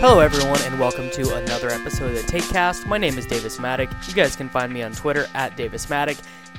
Hello, everyone, and welcome to another episode of the TakeCast. My name is Davis Mattek. You guys can find me on Twitter at Davis Mattek.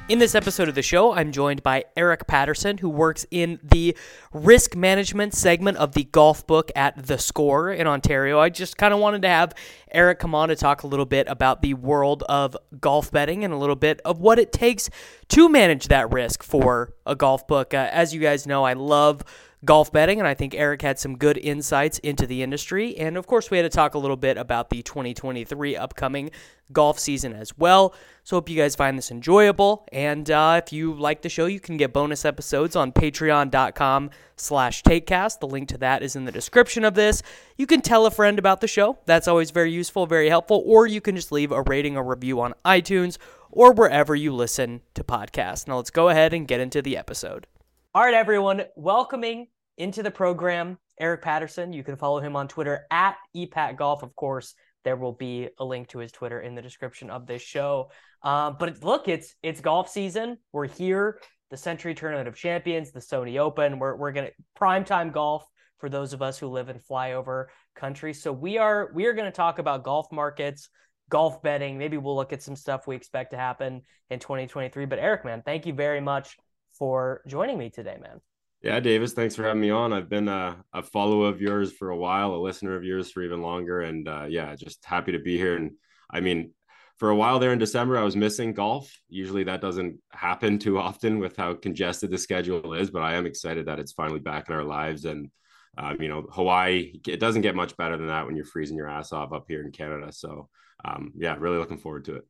In this episode of the show, I'm joined by Eric Patterson, who works in the risk management segment of the golf book at The Score in Ontario. I just kind of wanted to have Eric come on to talk a little bit about the world of golf betting and a little bit of what it takes to manage that risk for a golf book. Uh, as you guys know, I love golf betting, and I think Eric had some good insights into the industry. And of course, we had to talk a little bit about the 2023 upcoming golf season as well. So, hope you guys find this enjoyable. And uh, if you like the show, you can get bonus episodes on patreon.com slash takecast. The link to that is in the description of this. You can tell a friend about the show. That's always very useful, very helpful. Or you can just leave a rating or review on iTunes or wherever you listen to podcasts. Now, let's go ahead and get into the episode. All right, everyone, welcoming into the program Eric Patterson. You can follow him on Twitter at epatgolf. Of course, there will be a link to his Twitter in the description of this show. Um, but look, it's it's golf season. We're here. The Sentry Tournament of Champions, the Sony Open. We're we're gonna primetime golf for those of us who live in flyover country. So we are we are gonna talk about golf markets, golf betting. Maybe we'll look at some stuff we expect to happen in 2023. But Eric, man, thank you very much for joining me today, man. Yeah, Davis, thanks for having me on. I've been a, a follower of yours for a while, a listener of yours for even longer. And uh, yeah, just happy to be here. And I mean, for a while there in December, I was missing golf. Usually that doesn't happen too often with how congested the schedule is, but I am excited that it's finally back in our lives. And, um, you know, Hawaii, it doesn't get much better than that when you're freezing your ass off up here in Canada. So, um, yeah, really looking forward to it.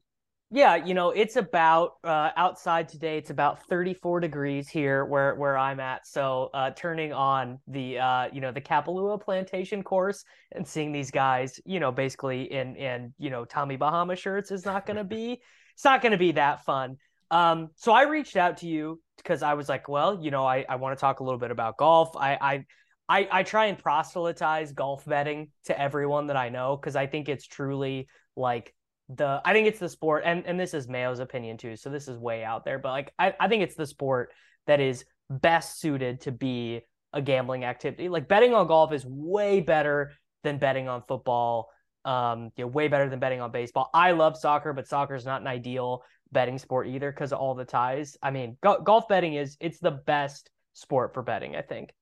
Yeah, you know, it's about uh, outside today. It's about 34 degrees here where where I'm at. So uh, turning on the uh, you know the Kapalua plantation course and seeing these guys, you know, basically in in you know Tommy Bahama shirts is not going to be it's not going to be that fun. Um, so I reached out to you because I was like, well, you know, I I want to talk a little bit about golf. I I I, I try and proselytize golf betting to everyone that I know because I think it's truly like the I think it's the sport, and and this is Mayo's opinion too, so this is way out there, but like I, I think it's the sport that is best suited to be a gambling activity. Like betting on golf is way better than betting on football. Um, you know, way better than betting on baseball. I love soccer, but soccer is not an ideal betting sport either because of all the ties. I mean, go- golf betting is it's the best sport for betting. I think.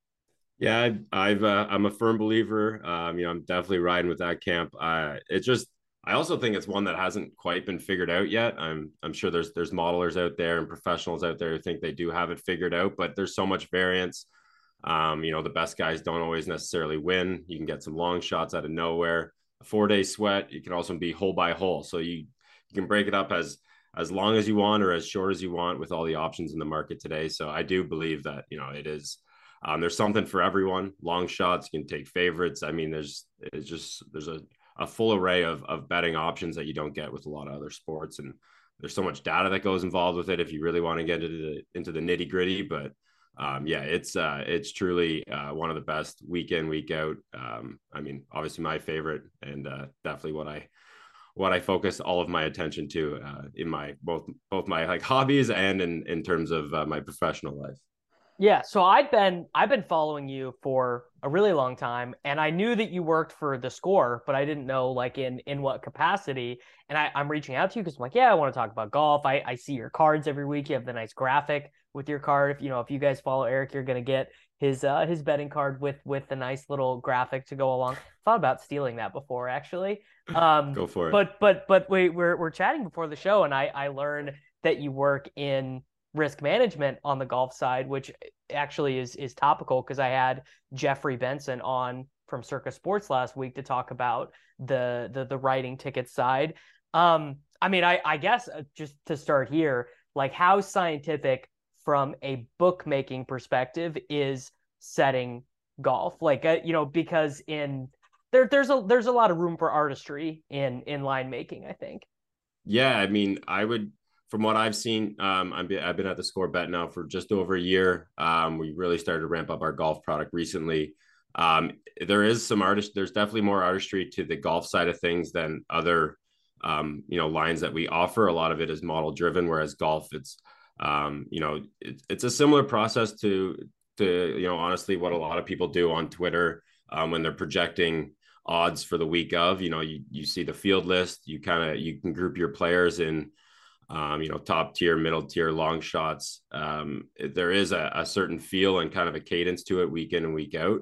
Yeah, I've, I've uh, I'm a firm believer. Um, you know, I'm definitely riding with that camp. Uh, it's just I also think it's one that hasn't quite been figured out yet. I'm I'm sure there's there's modelers out there and professionals out there who think they do have it figured out, but there's so much variance. Um, you know, the best guys don't always necessarily win. You can get some long shots out of nowhere. A four day sweat. You can also be hole by hole, so you you can break it up as as long as you want or as short as you want with all the options in the market today. So I do believe that you know it is. Um, there's something for everyone. Long shots, you can take favorites. I mean, there's it's just there's a a full array of, of betting options that you don't get with a lot of other sports. And there's so much data that goes involved with it if you really want to get into the, into the nitty gritty. But um, yeah, it's uh, it's truly uh, one of the best week in week out. Um, I mean, obviously my favorite, and uh, definitely what I what I focus all of my attention to uh, in my both both my like hobbies and in in terms of uh, my professional life. Yeah, so I've been I've been following you for a really long time, and I knew that you worked for the Score, but I didn't know like in in what capacity. And I, I'm reaching out to you because I'm like, yeah, I want to talk about golf. I, I see your cards every week. You have the nice graphic with your card. If you know if you guys follow Eric, you're gonna get his uh his betting card with with the nice little graphic to go along. Thought about stealing that before actually. Um, go for it. But but but we we're we're chatting before the show, and I I learned that you work in risk management on the golf side, which actually is is topical because I had Jeffrey Benson on from Circa Sports last week to talk about the the the writing ticket side. Um, I mean, I I guess uh, just to start here, like how scientific from a bookmaking perspective is setting golf, like uh, you know, because in there there's a there's a lot of room for artistry in in line making. I think. Yeah, I mean, I would from what I've seen, um, I've been, I've been at the score bet now for just over a year. Um, we really started to ramp up our golf product recently. Um, there is some artist, there's definitely more artistry to the golf side of things than other, um, you know, lines that we offer. A lot of it is model driven, whereas golf, it's, um, you know, it, it's a similar process to, to, you know, honestly, what a lot of people do on Twitter um, when they're projecting odds for the week of, you know, you, you see the field list, you kind of, you can group your players in, um, you know, top tier, middle tier, long shots. Um, there is a, a, certain feel and kind of a cadence to it week in and week out.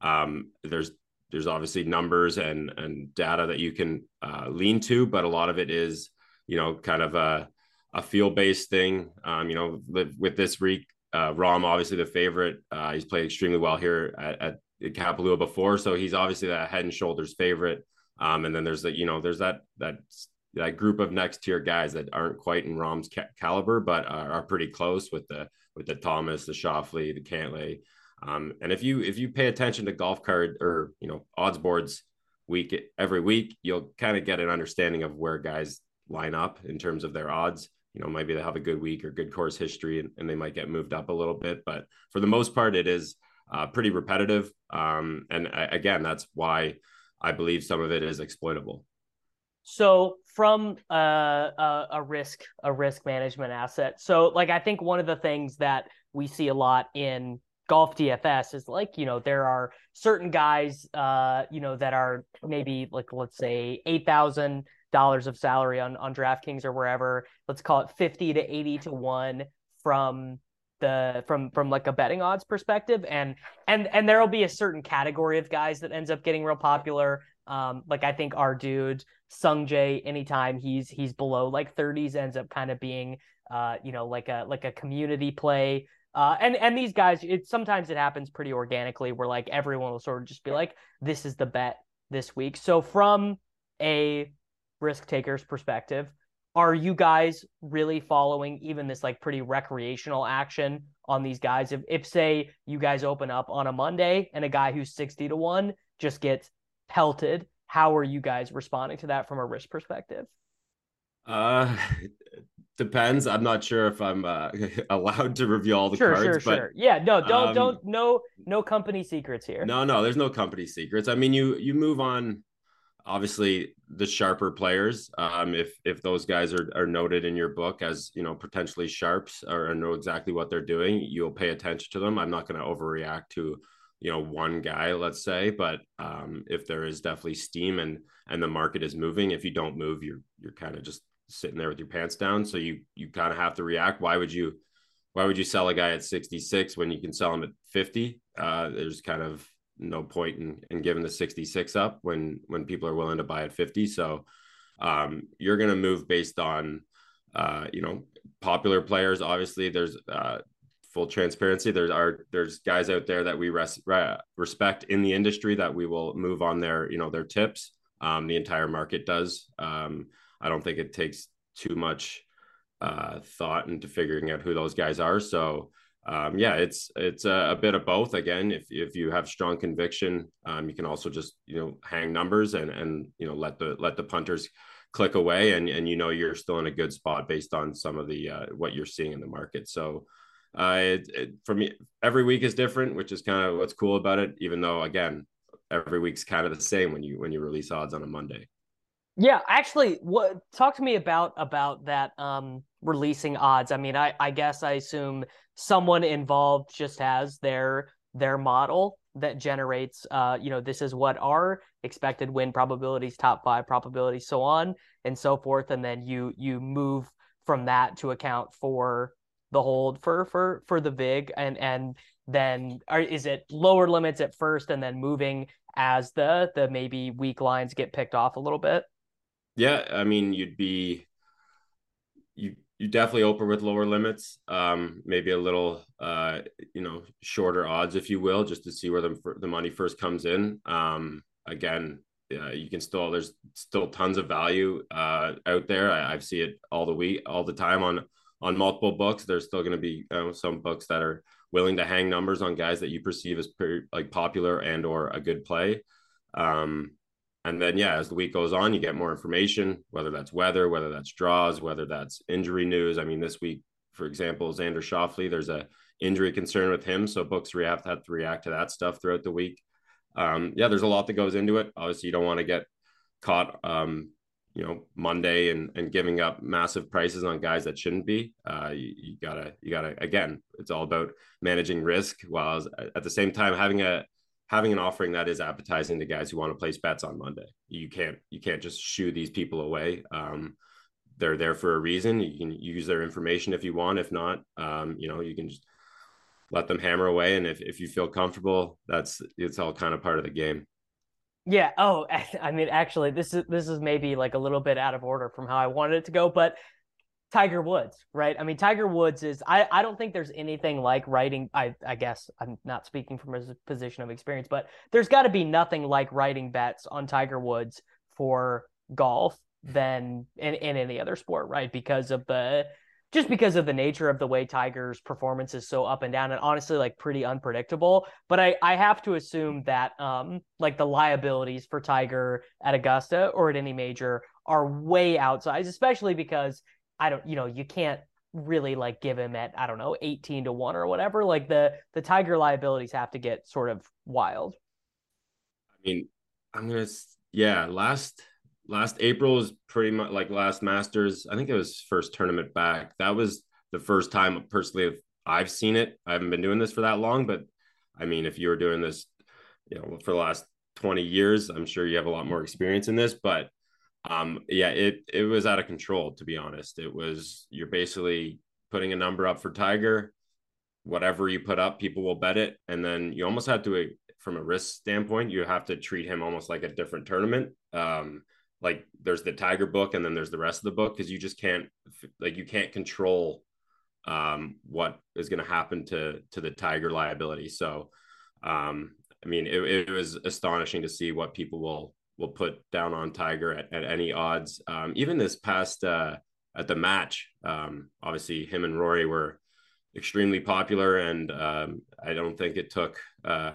Um, there's there's obviously numbers and and data that you can uh, lean to, but a lot of it is you know kind of a a feel based thing. Um, you know, with this week, uh, Rahm obviously the favorite. Uh, he's played extremely well here at, at Kapalua before, so he's obviously that head and shoulders favorite. Um, and then there's that, you know, there's that that that group of next tier guys that aren't quite in Rahm's ca- caliber, but are, are, pretty close with the with the Thomas, the Schauffele, the Cantlay. Um, and if you if you pay attention to golf card or you know odds boards week every week, you'll kind of get an understanding of where guys line up in terms of their odds. You know, maybe they have a good week or good course history, and, and they might get moved up a little bit. But for the most part, it is uh, pretty repetitive. Um, and I, again, that's why I believe some of it is exploitable. So from uh, a, a risk a risk management asset, so like I think one of the things that we see a lot in golf DFS is like you know there are certain guys uh you know that are maybe like let's say eight thousand dollars of salary on on DraftKings or wherever. Let's call it fifty to eighty to one from the from from like a betting odds perspective. And and and there'll be a certain category of guys that ends up getting real popular um, like I think our dude Sungjae, anytime he's he's below like 30s, ends up kind of being uh, you know, like a like a community play. Uh, and and these guys, it sometimes it happens pretty organically where like everyone will sort of just be like, this is the bet this week. So from a risk taker's perspective, are you guys really following even this like pretty recreational action on these guys? If if say you guys open up on a Monday and a guy who's 60 to 1 just gets pelted. How are you guys responding to that from a risk perspective? Uh, depends. I'm not sure if I'm uh, allowed to review all the sure, cards. Sure, but, sure. Yeah, no, don't, um, don't, no, no company secrets here. No, no, there's no company secrets. I mean, you you move on. Obviously, the sharper players. Um, if if those guys are are noted in your book as you know potentially sharps or know exactly what they're doing, you'll pay attention to them. I'm not going to overreact to you know one guy let's say but um, if there is definitely steam and and the market is moving if you don't move you're you're kind of just sitting there with your pants down. So you you kind of have to react. Why would you why would you sell a guy at 66 when you can sell him at 50 uh, there's kind of no point in, in giving the 66 up when when people are willing to buy at 50 so um, you're going to move based on uh, you know popular players. Obviously there's uh, full transparency. There are there's guys out there that we res, re, respect in the industry that we will move on their you know their tips. Um, the entire market does. Um, i don't think it takes too much uh, thought into figuring out who those guys are. So um, yeah it's it's a, a, bit of both. Again if, if you have strong conviction um, you can also just you know hang numbers and and you know let the let the punters click away and and you know you're still in a good spot based on some of the uh, what you're seeing in the market. So uh, it, it, for me, every week is different, which is kind of what's cool about it. Even though, again, every week's kind of the same when you when you release odds on a Monday. Yeah, actually, what talk to me about about that um releasing odds. I mean, I I guess I assume someone involved just has their their model that generates uh you know this is what our expected win probabilities top 5 probabilities so on and so forth and then you you move from that to account for the hold for for for the vig and and then or is it lower limits at first and then moving as the the maybe weak lines get picked off a little bit? Yeah i mean you'd be you you definitely open with lower limits um maybe a little uh you know shorter odds if you will just to see where the, the money first comes in. Um again uh, you can still there's still tons of value uh out there. I, I see it all the week all the time on on multiple books there's still going to be uh, some books that are willing to hang numbers on guys that you perceive as pretty, like popular and or a good play um and then, yeah, as the week goes on, you get more information, whether that's weather, whether that's draws, whether that's injury news. I mean, this week, for example, Xander Schauffele, there's a injury concern with him. So books to, have to react to that stuff throughout the week. Um, yeah, there's a lot that goes into it. Obviously, you don't want to get caught, um, you know, Monday and, and giving up massive prices on guys that shouldn't be. Uh, you, you gotta, you gotta, again, it's all about managing risk while at the same time having a, having an offering that is appetizing to guys who want to place bets on Monday. You can't you can't just shoo these people away. Um, they're there for a reason. You can use their information if you want. If not, um, you know, you can just let them hammer away. And if, if you feel comfortable, that's it's all kind of part of the game. Yeah. Oh, I mean, actually, this is this is maybe like a little bit out of order from how I wanted it to go, but Tiger Woods, right? I mean, Tiger Woods is I, I don't think there's anything like writing I I guess I'm not speaking from a position of experience, but there's got to be nothing like writing bets on Tiger Woods for golf than in, in any other sport, right? Because of the just because of the nature of the way Tiger's performance is so up and down and honestly like pretty unpredictable. But I, I have to assume that um like the liabilities for Tiger at Augusta or at any major are way outsized, especially because I don't, you know, you can't really like give him at I don't know 18 to 1 or whatever like the the tiger liabilities have to get sort of wild I mean I'm to yeah last last April was pretty much like last Masters. I think it was first tournament back. That was the first time personally I've seen it. I haven't been doing this for that long but I mean if you were doing this you know for the last 20 years I'm sure you have a lot more experience in this but um, yeah, it it was out of control to be honest. It was you're basically putting a number up for Tiger, whatever you put up, people will bet it, and then you almost have to, from a risk standpoint, you have to treat him almost like a different tournament. Um, like there's the Tiger book, and then there's the rest of the book because you just can't like you can't control um, what is going to happen to to the Tiger liability. So, um, I mean, it, it was astonishing to see what people will will put down on Tiger at, at any odds. Um, even this past uh, at the match, um, obviously him and Rory were extremely popular, and um, I don't think it took uh,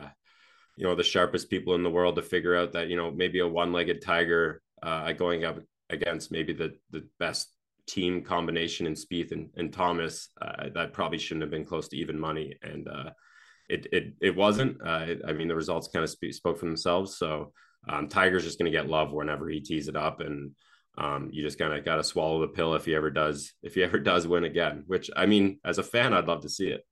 you know the sharpest people in the world to figure out that you know maybe a one-legged Tiger uh, going up against maybe the the best team combination in Spieth and, and Thomas uh, that probably shouldn't have been close to even money, and uh, it it it wasn't. Uh, it, I mean, the results kind of sp- spoke for themselves, so um, Tiger's just going to get love whenever he tees it up, and um, you just kind of got to swallow the pill if he ever does. If he ever does win again, which I mean, as a fan, I'd love to see it.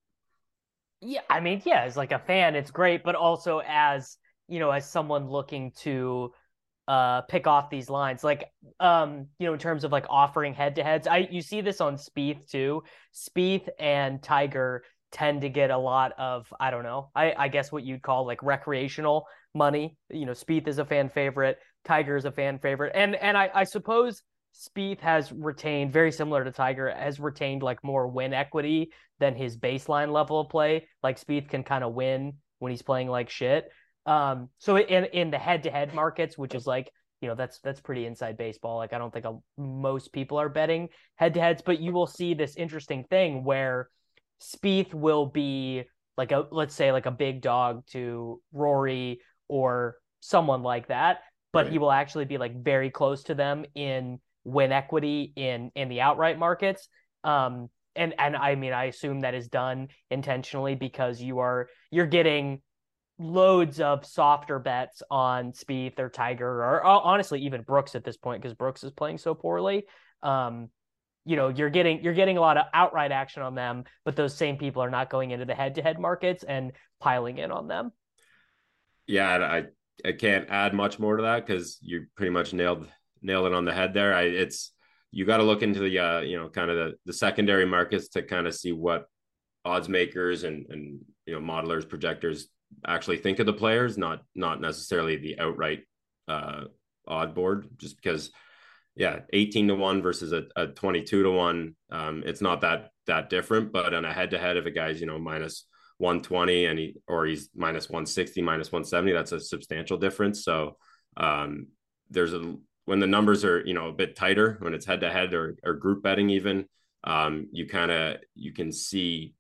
Yeah, I mean, yeah, as like a fan, it's great, but also as you know, as someone looking to uh pick off these lines like um you know in terms of like offering head to heads i you see this on Spieth too Spieth and tiger tend to get a lot of i don't know i i guess what you'd call like recreational money. You know, Spieth is a fan favorite, Tiger is a fan favorite, and and I, I suppose Spieth has retained very similar to Tiger has retained like more win equity than his baseline level of play. Like Spieth can kind of win when he's playing like shit. Um, so in in the head to head markets, which is like you know that's that's pretty inside baseball. Like I don't think a, most people are betting head to heads, but you will see this interesting thing where Spieth will be like a let's say like a big dog to Rory or someone like that, but right. he will actually be like very close to them in win equity in in the outright markets. Um, and and I mean I assume that is done intentionally because you are you're getting loads of softer bets on Spieth or Tiger or, or honestly even Brooks at this point because Brooks is playing so poorly. Um, you know, you're getting you're getting a lot of outright action on them, but those same people are not going into the head-to-head markets and piling in on them. Yeah, I I can't add much more to that because you pretty much nailed nailed it on the head there. I it's you got to look into the uh, you know kind of the, the secondary markets to kind of see what odds makers and and you know modelers projectors actually think of the players not not necessarily the outright uh odd board just because yeah 18 to 1 versus a, a 22 to 1 um it's not that that different but on a head to head if a guy's you know minus 120 and he or he's minus 160 minus 170 that's a substantial difference. So um there's a when the numbers are you know a bit tighter when it's head to head or or group betting even um, you kind of you can see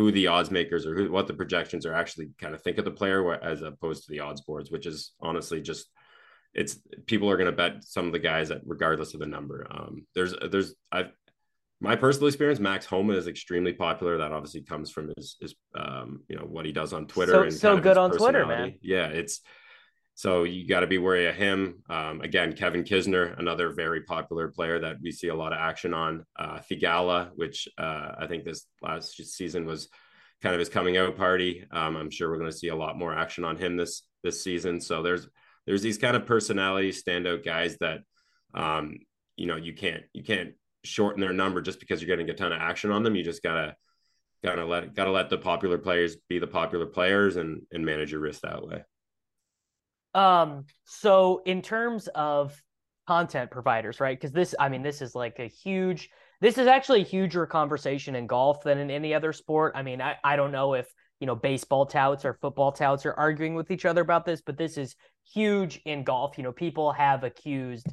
who the odds makers or who, what the projections are actually kind of think of the player as opposed to the odds boards which is honestly just it's people are going to bet some of the guys that regardless of the number. Um, there's there's i've my personal experience max homa is extremely popular. That obviously comes from his his um, you know what he does on twitter so, and so good on twitter man. yeah it's so you got to be wary of him. Um, again, Kevin Kisner, another very popular player that we see a lot of action on. Uh, which uh, I think this last season was kind of his coming out party. Um, I'm sure we're going to see a lot more action on him this this season. So there's there's these kind of personality standout guys that um, you know you can't you can't shorten their number just because you're getting a ton of action on them. You just gotta gotta let gotta let the popular players be the popular players and and manage your risk that way. Um, so in terms of content providers, right? Because this, I mean, this is like a huge, this is actually a huger conversation in golf than in any other sport. I mean, I, I don't know if, you know, baseball touts or football touts are arguing with each other about this, but this is huge in golf. You know, people have accused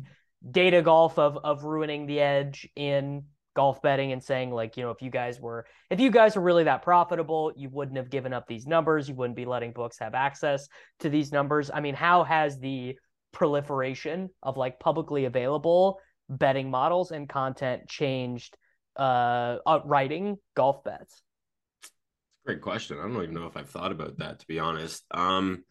data golf of of ruining the edge in golf betting and saying like you know if you guys were if you guys were really that profitable you wouldn't have given up these numbers. You wouldn't be letting books have access to these numbers. I mean how has the proliferation of like publicly available betting models and content changed uh, uh writing golf bets? Great question. I don't even know if i've thought about that to be honest. Um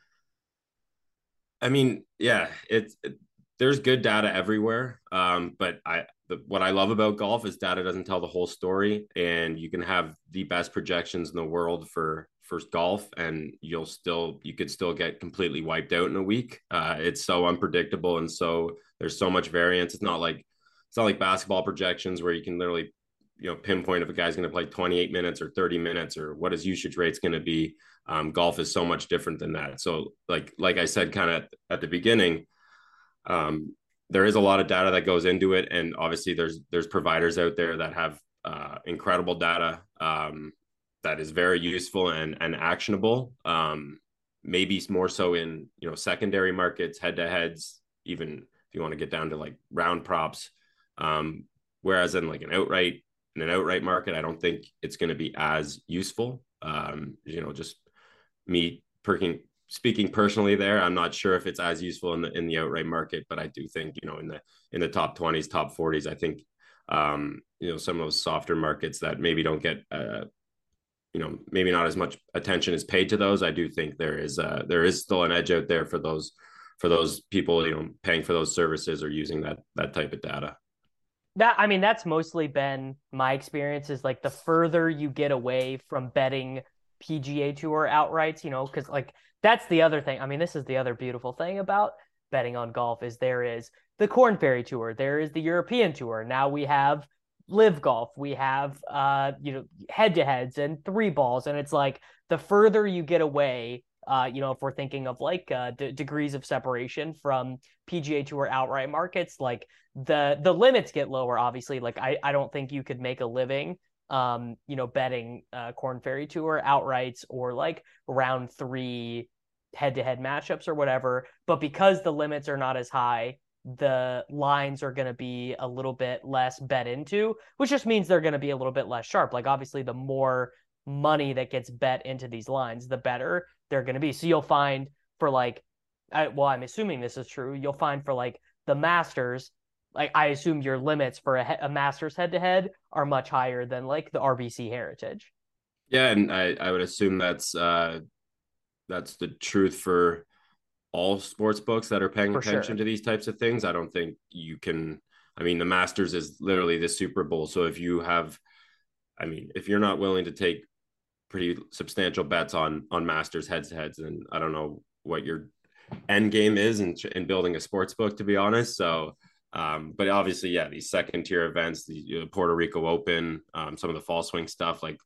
i mean yeah it's it, there's good data everywhere um but i the, what I love about golf is data doesn't tell the whole story, and you can have the best projections in the world for for golf, and you'll still you could still get completely wiped out in a week. Uh, it's so unpredictable, and so there's so much variance. It's not like it's not like basketball projections where you can literally you know pinpoint if a guy's going to play 28 minutes or 30 minutes or what his usage rate's going to be. Um, golf is so much different than that. So like like I said, kind of at the beginning. Um, there is a lot of data that goes into it, and obviously there's there's providers out there that have uh, incredible data um, that is very useful and and actionable. Um, maybe more so in you know secondary markets, head to heads, even if you want to get down to like round props. Um, whereas in like an outright in an outright market, I don't think it's going to be as useful. Um, you know, just me perking speaking personally there i'm not sure if it's as useful in the in the outright market but i do think you know in the in the top 20s top 40s i think um you know some of those softer markets that maybe don't get uh you know maybe not as much attention is paid to those i do think there is uh there is still an edge out there for those for those people you know paying for those services or using that that type of data. That i mean that's mostly been my experience is like the further you get away from betting pga tour outrights you know because like that's the other thing. I mean, this is the other beautiful thing about betting on golf is there is the Korn Ferry Tour, there is the European Tour. Now we have LIV Golf, we have uh, you know, head to heads and three balls, and it's like the further you get away. Uh, you know, if we're thinking of like uh, d- degrees of separation from PGA Tour outright markets, like the the limits get lower. Obviously, like I I don't think you could make a living um, you know, betting uh, Korn Ferry Tour outrights or like round three head to head matchups or whatever. But because the limits are not as high, the lines are going to be a little bit less bet into, which just means they're going to be a little bit less sharp. Like, obviously, the more money that gets bet into these lines, the better they're going to be. So you'll find for like, I, well, I'm assuming this is true. You'll find for like the Masters, like I assume your limits for a, a Masters head to head are much higher than like the RBC Heritage. Yeah, and I, I would assume that's uh, that's the truth for all sports books that are paying For attention sure. to these types of things. I don't think you can. I mean, the Masters is literally the Super Bowl. So if you have, I mean, if you're not willing to take pretty substantial bets on on Masters heads to heads, then I don't know what your end game is in, in building a sports book, to be honest. So, um, but obviously, yeah, these second tier events, the Puerto Rico Open, um, some of the fall swing stuff, like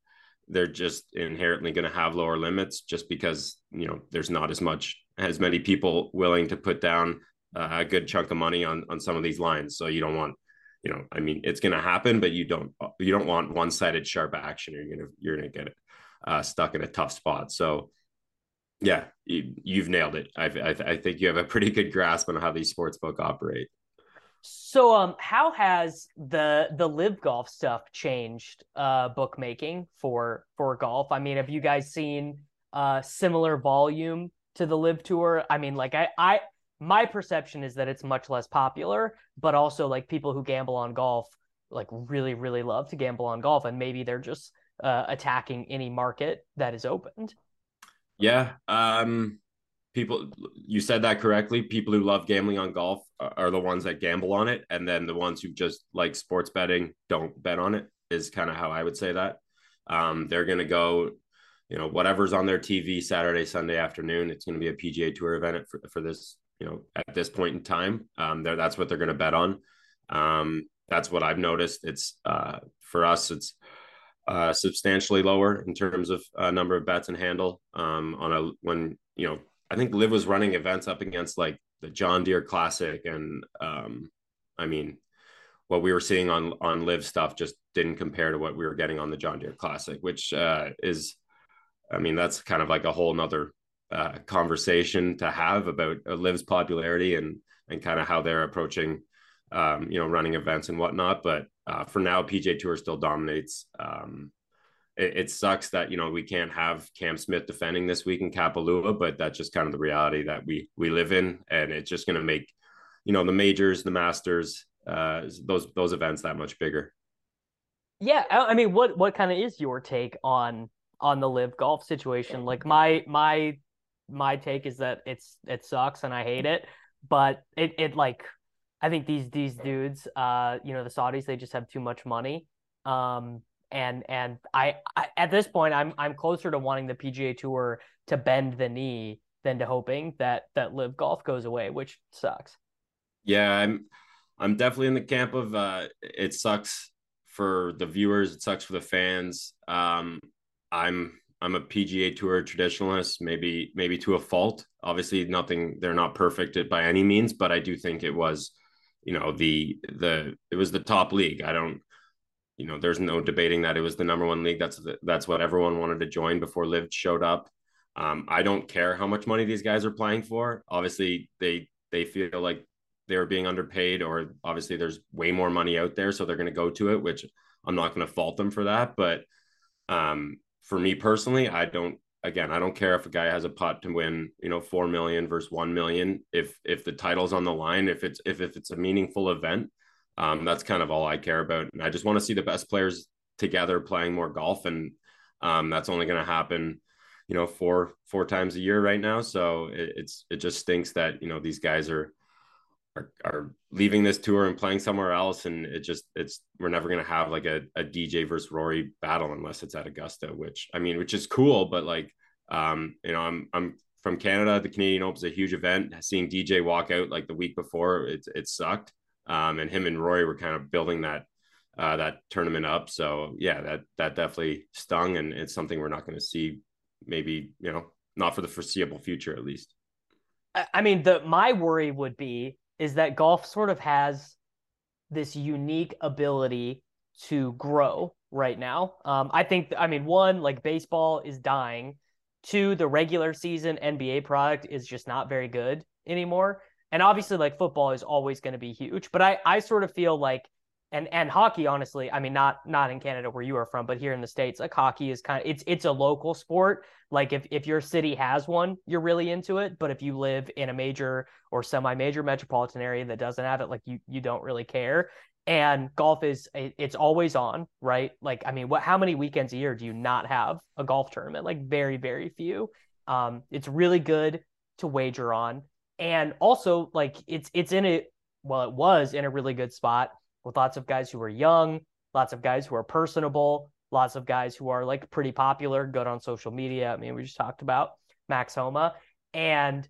they're just inherently going to have lower limits just because you know there's not as much as many people willing to put down a good chunk of money on on some of these lines. So you don't want you know i mean it's going to happen but you don't you don't want one-sided sharp action. You're going to you're going to get uh, stuck in a tough spot. So yeah you, have nailed it. I, I, I think you have a pretty good grasp on how these sports book operate So um how has the the LIV golf stuff changed uh bookmaking for for golf? I mean, have you guys seen uh similar volume to the LIV tour? I mean, like I I my perception is that it's much less popular, but also like people who gamble on golf like really really love to gamble on golf and maybe they're just uh attacking any market that is opened. yeah um people you said that correctly people who love gambling on golf are the ones that gamble on it and then the ones who just like sports betting don't bet on it is kind of how i would say that. Um, they're going to go you know whatever's on their tv saturday sunday afternoon it's going to be a pga tour event for, for this you know at this point in time. Um, there that's what they're going to bet on. Um, that's what i've noticed. It's uh, for us it's uh, substantially lower in terms of uh, number of bets and handle um, on a when you know I think Liv was running events up against like the John Deere Classic, and um, I mean, what we were seeing on on Liv stuff just didn't compare to what we were getting on the John Deere Classic, which uh, is, I mean, that's kind of like a whole nother uh, conversation to have about uh, Liv's popularity and and kind of how they're approaching, um, you know, running events and whatnot. But uh, for now, PGA Tour still dominates. Um, it, it, sucks that you know we can't have Cam Smith defending this week in Kapalua, but that's just kind of the reality that we we live in, and it's just going to make you know the majors, the Masters, uh, those those events that much bigger. Yeah, I mean, what what kind of is your take on on the LIV golf situation? Like my my my take is that it's it sucks and I hate it, but it it like I think these these dudes, uh, you know, the Saudis, they just have too much money. Um, and and I, I, at this point I'm I'm closer to wanting the PGA Tour to bend the knee than to hoping that that LIV golf goes away, which sucks. Yeah, I'm I'm definitely in the camp of uh it sucks for the viewers, it sucks for the fans. Um I'm I'm a PGA Tour traditionalist, maybe maybe to a fault. Obviously, nothing they're not perfect by any means, but I do think it was, you know, the the it was the top league. I don't you know, there's no debating that it was the number one league. That's the, that's what everyone wanted to join before Liv showed up. Um, I don't care how much money these guys are playing for. Obviously, they they feel like they are being underpaid, or obviously there's way more money out there, so they're going to go to it. Which I'm not going to fault them for that. But um, for me personally, I don't. Again, I don't care if a guy has a pot to win, you know, four million versus one million. If if the title's on the line, if it's if if it's a meaningful event, um, that's kind of all I care about. And I just want to see the best players together playing more golf. And um, that's only going to happen, you know, four, four times a year right now. So it, it's, it just stinks that, you know, these guys are, are, are leaving this tour and playing somewhere else. And it just, it's, we're never going to have like a, a DJ versus Rory battle unless it's at Augusta, which I mean, which is cool, but like, um, you know, I'm, I'm from Canada. The Canadian Open is a huge event. Seeing DJ walk out like the week before, it, it sucked um, and him and Rory were kind of building that uh, that tournament up. So yeah, that that definitely stung, and it's something we're not going to see. Maybe you know, not for the foreseeable future, at least. I mean, the my worry would be is that golf sort of has this unique ability to grow right now. Um, I think, I mean, one, like baseball is dying. Two, the regular season NBA product is just not very good anymore and obviously like football is always going to be huge but i i sort of feel like and and hockey honestly i mean not not in canada where you are from but here in the states like hockey is kind of it's it's a local sport. Like if if your city has one you're really into it but if you live in a major or semi-major metropolitan area that doesn't have it like you you don't really care. And golf is it's always on right? Like i mean what how many weekends a year do you not have a golf tournament? Like very very few. Um, it's really good to wager on, and also like it's it's in a well, it was in a really good spot with lots of guys who are young, lots of guys who are personable, lots of guys who are like pretty popular, good on social media. I mean, we just talked about Max Homa, and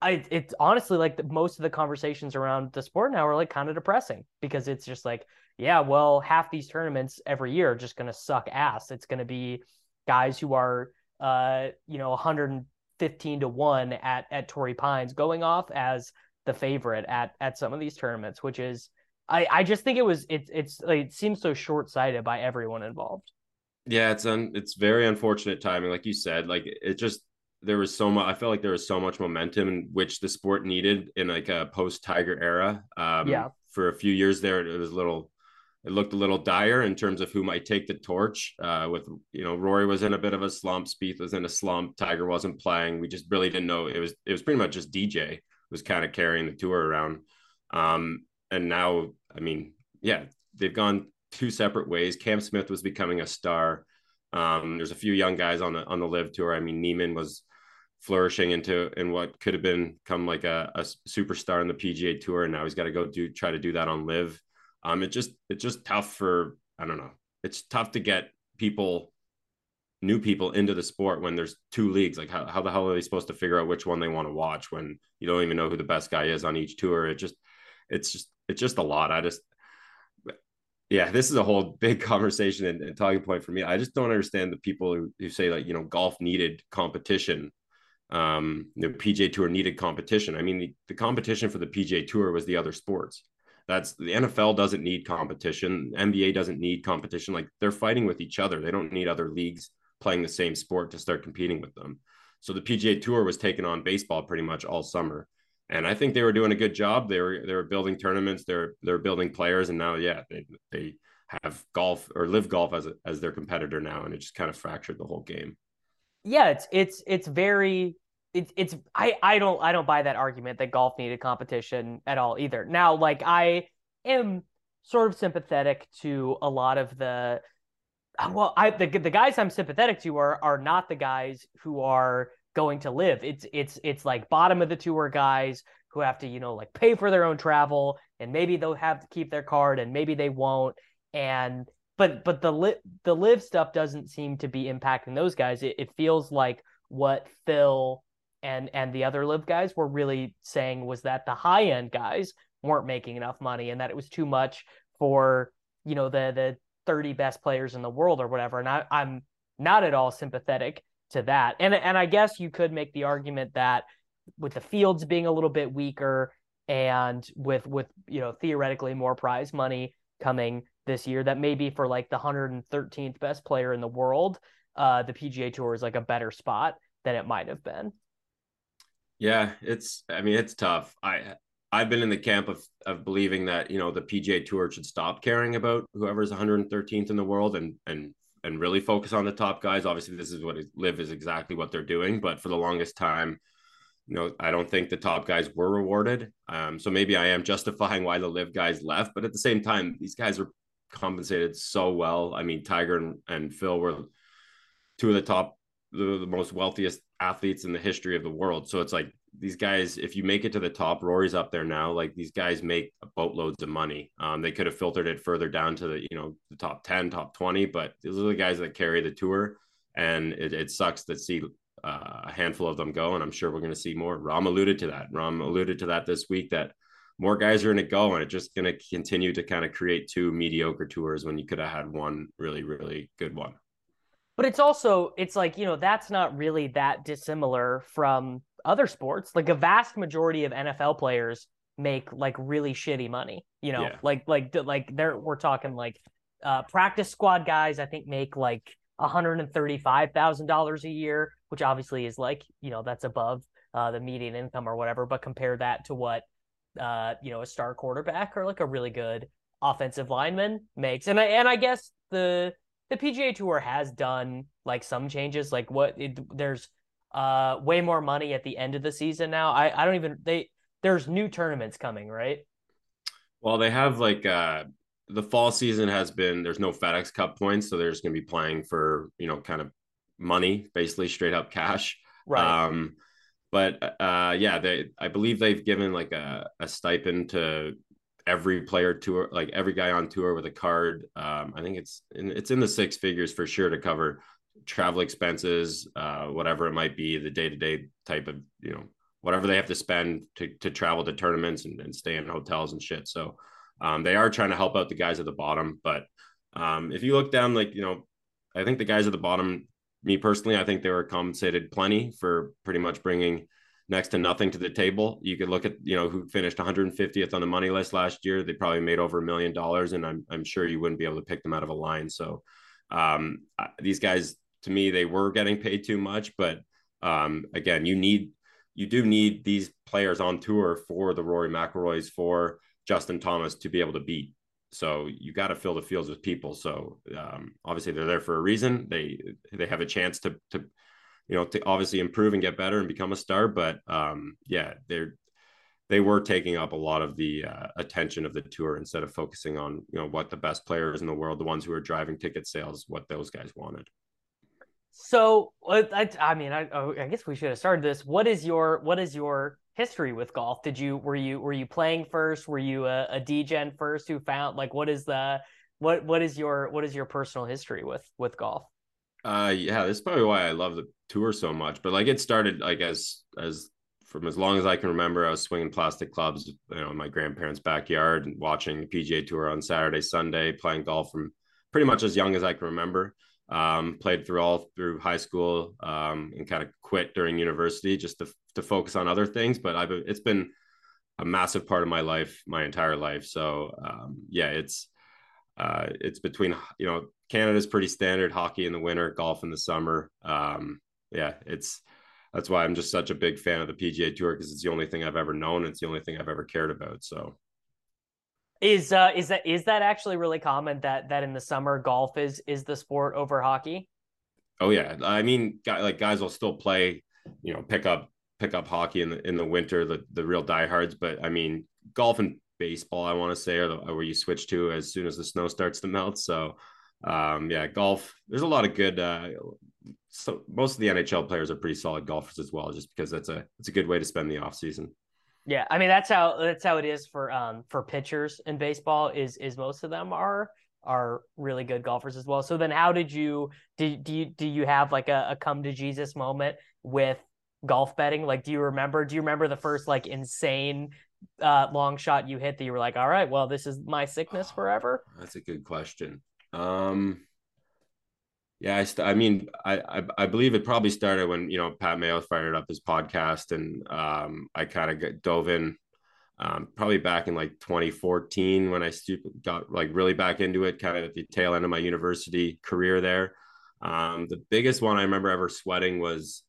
I it's honestly like the, most of the conversations around the sport now are like kind of depressing because it's just like, yeah, well, half these tournaments every year are just going to suck ass. It's going to be guys who are, uh, you know, 115 to one at at Torrey Pines going off as the favorite at at some of these tournaments, which is I, I just think it was it's it's like, it seems so short sighted by everyone involved. Yeah, it's un, it's very unfortunate timing, like you said. Like it just there was so much. I felt like there was so much momentum in which the sport needed in like a post Tiger era. Um, yeah, for a few years there, it was a little. It looked a little dire in terms of who might take the torch. Uh, with you know, Rory was in a bit of a slump, Spieth was in a slump, Tiger wasn't playing. We just really didn't know. It was it was pretty much just DJ was kind of carrying the tour around. Um, and now I mean, yeah, they've gone two separate ways. Cam Smith was becoming a star. Um, there's a few young guys on the on the LIV tour. I mean, Niemann was flourishing into in what could have been come like a, a superstar in the PGA tour, and now he's got to go do try to do that on LIV. Um, it just it's just tough for I don't know. It's tough to get people new people into the sport when there's two leagues like how, how the hell are they supposed to figure out which one they want to watch when you don't even know who the best guy is on each tour it just it's just it's just a lot. I just yeah, this is a whole big conversation and, and, talking point for me. I just don't understand the people who, who say like, you know, golf needed competition. Um, the PGA Tour needed competition. I mean, the, the competition for the PGA Tour was the other sports. That's the NFL doesn't need competition. NBA doesn't need competition. Like they're fighting with each other. They don't need other leagues playing the same sport to start competing with them. So the PGA Tour was taking on baseball pretty much all summer and I think they were doing a good job. They were they were building tournaments. They're they're building players, and now yeah, they they have golf or LIV golf as a, as their competitor now, and it just kind of fractured the whole game. Yeah, it's it's it's very it's it's I I don't I don't buy that argument that golf needed competition at all either. Now, like I am sort of sympathetic to a lot of the well, I the the guys I'm sympathetic to are are not the guys who are going to LIV. It's it's it's like bottom of the tour guys who have to, you know, like pay for their own travel and maybe they'll have to keep their card and maybe they won't. And but but the li- the LIV stuff doesn't seem to be impacting those guys. It, it feels like what Phil and and the other LIV guys were really saying was that the high end guys weren't making enough money and that it was too much for you know the the 30 best players in the world or whatever and I, i'm not at all sympathetic to that. And and I guess you could make the argument that with the fields being a little bit weaker and with with you know theoretically more prize money coming this year that maybe for like the 113th best player in the world uh the PGA tour is like a better spot than it might have been. Yeah, it's I mean it's tough. I I've been in the camp of of believing that, you know, the PGA tour should stop caring about whoever's 113th in the world and and and really focus on the top guys. Obviously, this is what LIV is exactly what they're doing. But for the longest time, you know, I don't think the top guys were rewarded. Um, so maybe I am justifying why the LIV guys left. But at the same time, these guys are compensated so well. I mean, Tiger and, and Phil were two of the top, the, the most wealthiest athletes in the history of the world. So it's like these guys, if you make it to the top, Rory's up there now. Like these guys make boatloads of money. Um, they could have filtered it further down to the you know the top ten, top twenty, but these are the guys that carry the tour, and it, it sucks to see uh, a handful of them go. And I'm sure we're going to see more. Rahm alluded to that. Rahm alluded to that this week that more guys are going to go, and it's just going to continue to kind of create two mediocre tours when you could have had one really really good one. But it's also it's like you know that's not really that dissimilar from other sports, like a vast majority of NFL players make like really shitty money. You know, yeah. like like like there we're talking like uh, practice squad guys. I think make like one hundred and thirty five thousand dollars a year, which obviously is like you know that's above uh, the median income or whatever. But compare that to what uh, you know a star quarterback or like a really good offensive lineman makes, and I and I guess the the PGA Tour has done like some changes. Like what it, there's uh way more money at the end of the season now. I I don't even they there's new tournaments coming, right? Well, they have like uh the fall season has been there's no FedEx Cup points, so they're just going to be playing for, you know, kind of money, basically straight up cash. Right. Um, but uh, yeah, they I believe they've given like a, a stipend to every player tour, like every guy on tour with a card. Um, I think it's in, it's in the six figures for sure to cover travel expenses, uh, whatever it might be, the day to day type of you know whatever they have to spend to to travel to tournaments and, and stay in hotels and shit. So um, they are trying to help out the guys at the bottom. But um, if you look down, like you know, I think the guys at the bottom, me personally, I think they were compensated plenty for pretty much bringing next to nothing to the table. You could look at, you know, who finished 150th on the money list last year. They probably made over a million dollars, and I'm I'm sure you wouldn't be able to pick them out of a line. So um, these guys, to me, they were getting paid too much. But um, again, you need you do need these players on tour for the Rory McIlroys for Justin Thomas to be able to beat. So you got to fill the fields with people. So um, obviously they're there for a reason. They they have a chance to to you know, to obviously improve and get better and become a star. But um, yeah, they're they were taking up a lot of the uh, attention of the tour instead of focusing on you know what the best players in the world, the ones who are driving ticket sales, what those guys wanted. So I, I mean, I, oh, I guess we should have started this. What is your what is your history with golf? Did you were you were you playing first? Were you a, a DGen first? Who found like what is the what what is your what is your personal history with with golf? Uh, yeah, that's probably why I love the tour so much. But like, it started like as as from as long as I can remember, I was swinging plastic clubs, you know, in my grandparents' backyard and watching the PGA Tour on Saturday, Sunday, playing golf from pretty much as young as I can remember. Um, played through all through high school um, and kind of quit during university just to to focus on other things. But I've it's been a massive part of my life, my entire life. So um, yeah, it's uh, it's between you know Canada's pretty standard hockey in the winter, golf in the summer. Um, yeah, it's that's why I'm just such a big fan of the PGA Tour because it's the only thing I've ever known. It's the only thing I've ever cared about. So, is uh, is that is that actually really common that that in the summer golf is is the sport over hockey? Oh yeah, I mean, like guys will still play, you know, pick up pick up hockey in the in the winter, the the real diehards. But I mean, golf and baseball, I want to say, or where you switch to as soon as the snow starts to melt. So, um, yeah, golf. There's a lot of good. Uh, so most of the NHL players are pretty solid golfers as well, just because that's a it's a good way to spend the off season. Yeah, I mean that's how that's how it is for um for pitchers in baseball. Is is most of them are are really good golfers as well. So then, how did you do? Do you do you have like a, a come to Jesus moment with golf betting? Like, do you remember? Do you remember the first like insane uh, long shot you hit that you were like, all right, well, this is my sickness forever? That's a good question. Um, yeah, I, st- I mean, I, I, I believe it probably started when you know Pat Mayo fired up his podcast, and um, I kind of dove in, um, probably back in like 2014 when I st- got like really back into it, kind of at the tail end of my university career there. Um, the biggest one I remember ever sweating was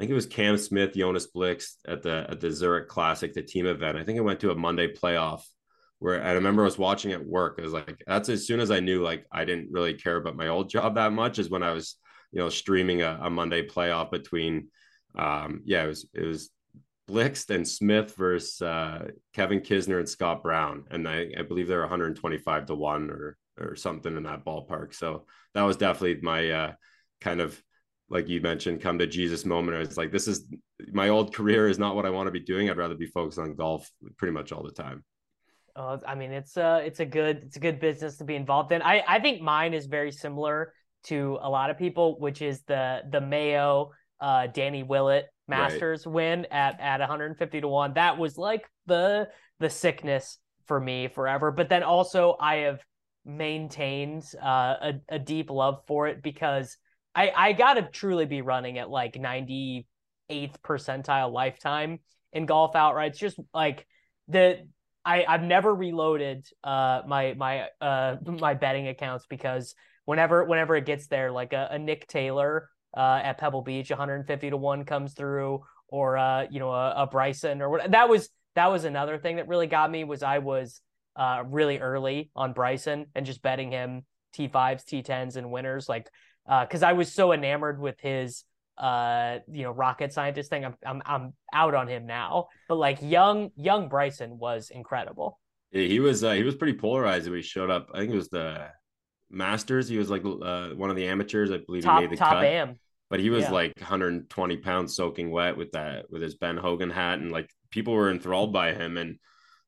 I think it was Cam Smith, Jonas Blixt at the at the Zurich Classic, the team event. I think it went to a Monday playoff where I remember I was watching at work. I was like, that's as soon as I knew like I didn't really care about my old job that much is when I was, you know, streaming a, a Monday playoff between um yeah, it was it was Blixt and Smith versus uh, Kevin Kisner and Scott Brown. And I, I believe they're 125 to one or or something in that ballpark. So that was definitely my uh, kind of like you mentioned, come to Jesus moment. I was like, this is my old career is not what I want to be doing. I'd rather be focused on golf pretty much all the time. Oh, I mean, it's a it's a good it's a good business to be involved in. I I think mine is very similar to a lot of people, which is the the Mayo uh, Danny Willett Masters right. win at at 150 to one. That was like the the sickness for me forever. But then also I have maintained uh, a a deep love for it because I I gotta truly be running at like 98th percentile lifetime in golf outrights. Just like the I I've never reloaded uh my my uh my betting accounts because whenever whenever it gets there, like a, a Nick Taylor uh at Pebble Beach, 150 to one comes through, or uh you know a, a Bryson or what that was that was another thing that really got me was I was uh really early on Bryson and just betting him T5s, T10s, and winners like because uh, I was so enamored with his uh you know rocket scientist thing I'm, I'm i'm out on him now but like young young bryson was incredible yeah, he was uh, he was pretty polarized when he showed up i think it was the masters he was like uh, one of the amateurs i believe top, he made the top cut. am but he was Yeah. like 120 pounds soaking wet with that with his Ben Hogan hat, and like people were enthralled by him, and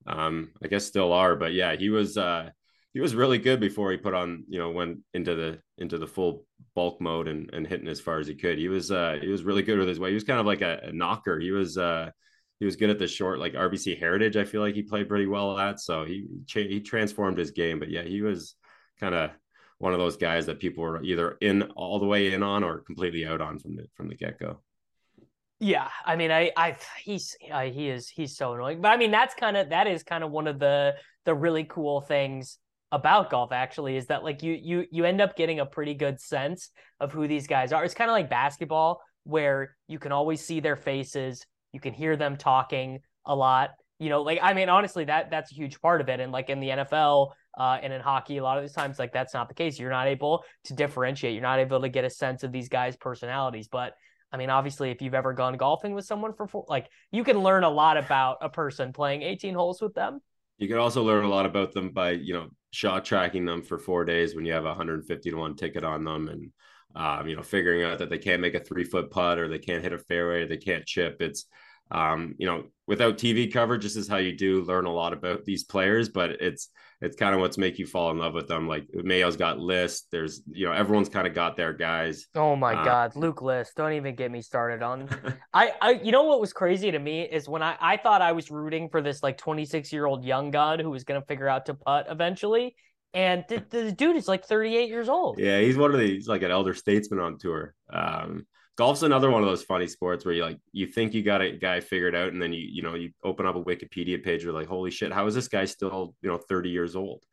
um, I guess still are. But yeah, he was uh, he was really good before he put on you know went into the into the full bulk mode and, and hitting as far as he could. He was uh, he was really good with his way. He was kind of like a, a knocker. He was uh, he was good at the short like RBC Heritage. I feel like he played pretty well at. So he he transformed his game. But yeah, he was kind of one of those guys that people were either in all the way in on or completely out on from the from the get go. Yeah, I mean, I, I, he's, uh, he is, he's so annoying. But I mean, that's kind of, that is kind of one of the, the really cool things about golf. Actually, is that like you, you, you end up getting a pretty good sense of who these guys are. It's kind of like basketball, where you can always see their faces, you can hear them talking a lot. You know, like I mean, honestly, that that's a huge part of it. And like in the NFL, uh, and in hockey, a lot of these times, like that's not the case. You're not able to differentiate. You're not able to get a sense of these guys' personalities. But I mean, obviously, if you've ever gone golfing with someone for four, like you can learn a lot about a person playing 18 holes with them. You can also learn a lot about them by you know shot tracking them for four days when you have a 150 to one ticket on them, and um, you know figuring out that they can't make a three foot putt or they can't hit a fairway, or they can't chip. It's um, you know, without TV coverage, this is how you do learn a lot about these players, but it's it's kind of what's make you fall in love with them. Like Mayo's got List. There's you know everyone's kind of got their guys. Oh my Uh, God, Luke List! Don't even get me started on. I, I, you know what was crazy to me is when I, I thought I was rooting for this like 26 year old young gun who was gonna figure out to putt eventually, and the, the dude is like 38 years old. yeah, he's one of these he's like an elder statesman on tour. Um, golf's another one of those funny sports where you like you think you got a guy figured out, and then you you know you open up a Wikipedia page, you're like, holy shit, how is this guy still you know 30 years old?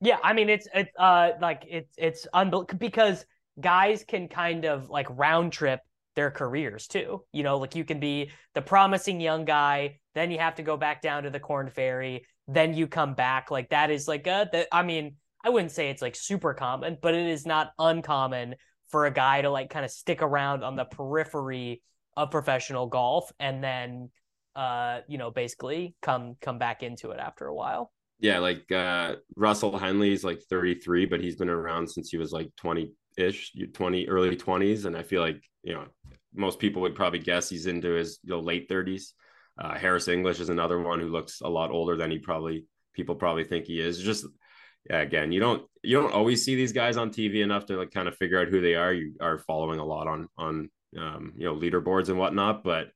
Yeah, I mean it's it's uh like it's it's unbelievable because guys can kind of like round trip their careers too. You know, like you can be the promising young guy, then you have to go back down to the Korn Ferry then you come back. Like that is like uh that I mean, I wouldn't say it's like super common, but it is not uncommon for a guy to like kind of stick around on the periphery of professional golf and then uh you know basically come come back into it after a while. Yeah, like uh, Russell Henley's like 33, but he's been around since he was like 20 ish, 20 early 20s, and I feel like you know most people would probably guess he's into his you know, late 30s. Uh, Harris English is another one who looks a lot older than he probably people probably think he is. Just yeah, again, you don't you don't always see these guys on TV enough to like kind of figure out who they are. You are following a lot on on um, you know leaderboards and whatnot, but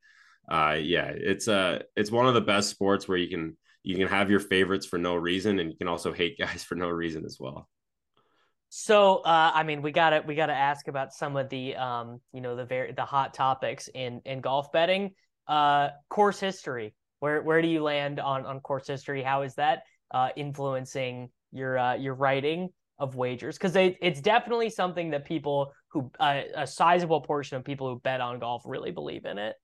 uh, yeah, it's uh it's one of the best sports where you can you can have your favorites for no reason, and you can also hate guys for no reason as well. So, uh, I mean, we gotta we gotta ask about some of the um, you know, the very the hot topics in in golf betting. Uh, course history. Where where do you land on on course history? How is that uh, influencing your uh, your writing of wagers? Because it, it's definitely something that people who uh, a sizable portion of people who bet on golf really believe in it.